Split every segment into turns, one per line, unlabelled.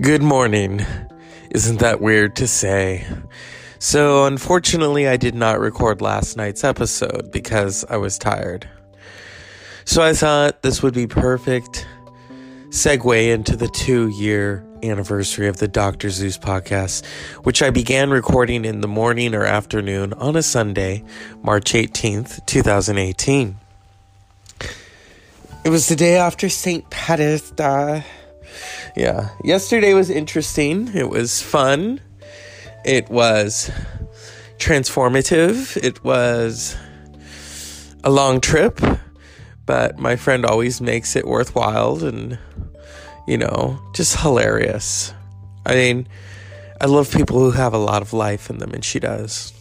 Good morning. Isn't that weird to say? So, unfortunately, I did not record last night's episode because I was tired. So, I thought this would be perfect segue into the two year anniversary of the Dr. Zeus podcast, which I began recording in the morning or afternoon on a Sunday, March 18th, 2018. It was the day after St. Patrick's Day yeah, yesterday was interesting. It was fun. It was transformative. It was a long trip, but my friend always makes it worthwhile and, you know, just hilarious. I mean, I love people who have a lot of life in them, and she does.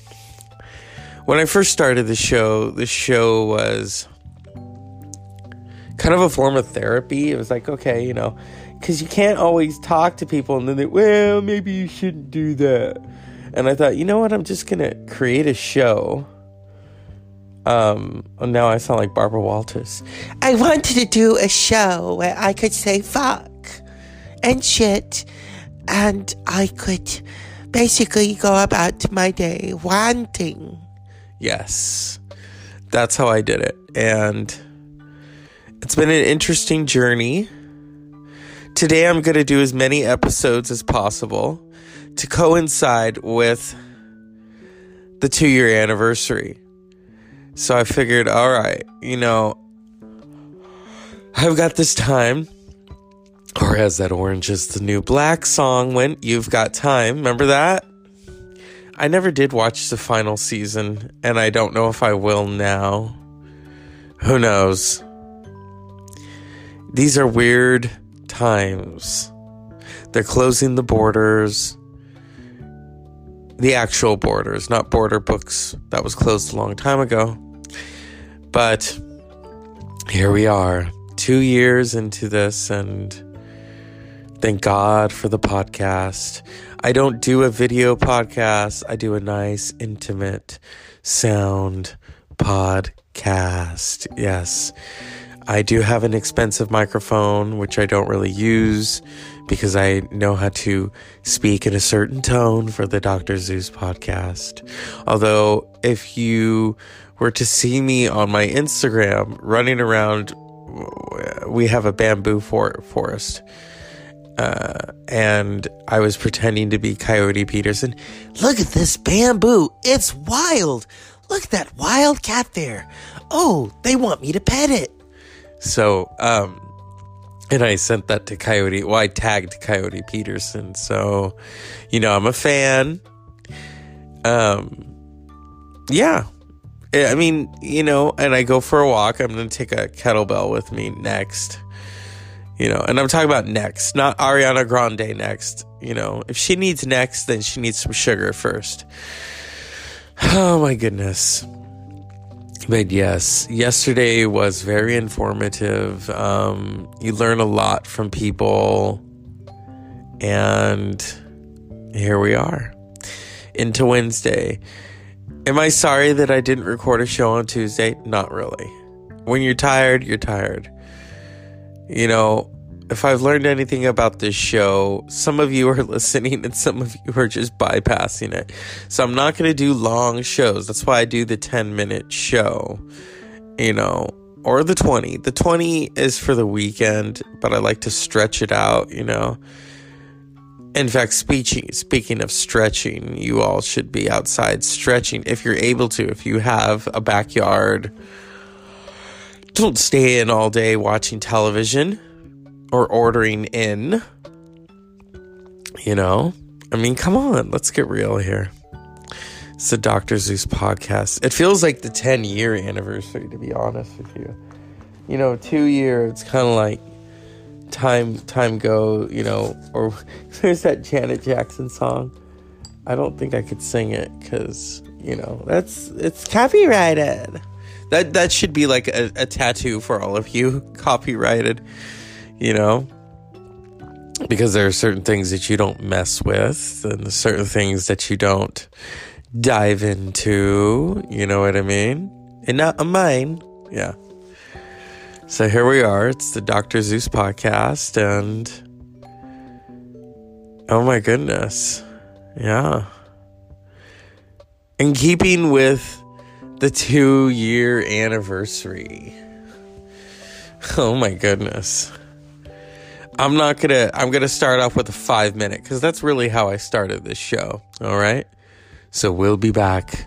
When I first started the show, the show was kind of a form of therapy. It was like, okay, you know, because you can't always talk to people and then they, well, maybe you shouldn't do that. And I thought, you know what? I'm just gonna create a show. Um, now I sound like Barbara Walters. I wanted to do a show where I could say fuck and shit, and I could basically go about my day wanting. Yes, that's how I did it, and it's been an interesting journey Today I'm going to do as many episodes as possible to coincide with the two year anniversary. So I figured, all right, you know, I've got this time. Or as that Orange is the New Black song went, You've Got Time. Remember that? I never did watch the final season, and I don't know if I will now. Who knows? These are weird times. They're closing the borders. The actual borders, not border books. That was closed a long time ago. But here we are, two years into this, and thank God for the podcast. I don't do a video podcast, I do a nice, intimate sound podcast. Yes. I do have an expensive microphone, which I don't really use because I know how to speak in a certain tone for the Dr. Zeus podcast. Although, if you were to see me on my Instagram running around, we have a bamboo for- forest. Uh, and I was pretending to be Coyote Peterson. Look at this bamboo. It's wild. Look at that wild cat there. Oh, they want me to pet it. So, um, and I sent that to Coyote. Well, I tagged Coyote Peterson. So, you know, I'm a fan. Um, yeah. I mean, you know, and I go for a walk. I'm going to take a kettlebell with me next. You know, and I'm talking about next, not Ariana Grande next. You know, if she needs next, then she needs some sugar first. Oh my goodness. But yes, yesterday was very informative. Um, you learn a lot from people, and here we are into Wednesday. Am I sorry that I didn't record a show on Tuesday? Not really. When you're tired, you're tired. You know, if I've learned anything about this show, some of you are listening and some of you are just bypassing it. So I'm not going to do long shows. That's why I do the 10 minute show, you know, or the 20. The 20 is for the weekend, but I like to stretch it out, you know. In fact, speaking speaking of stretching, you all should be outside stretching if you're able to. If you have a backyard, don't stay in all day watching television or ordering in. You know, I mean, come on, let's get real here. It's the Dr. Zeus podcast. It feels like the 10 year anniversary, to be honest with you. You know, two year, it's kind of like time, time go, you know, or there's that Janet Jackson song. I don't think I could sing it because, you know, that's, it's copyrighted. That, that should be like a, a tattoo for all of you, copyrighted you know, because there are certain things that you don't mess with and certain things that you don't dive into, you know what I mean? And not a mine. Yeah. So here we are. It's the Dr. Zeus podcast and Oh my goodness. Yeah. In keeping with the two year anniversary. Oh my goodness. I'm not gonna, I'm gonna start off with a five minute because that's really how I started this show. All right. So we'll be back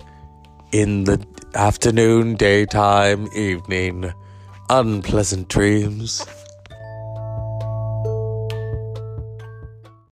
in the afternoon, daytime, evening. Unpleasant dreams.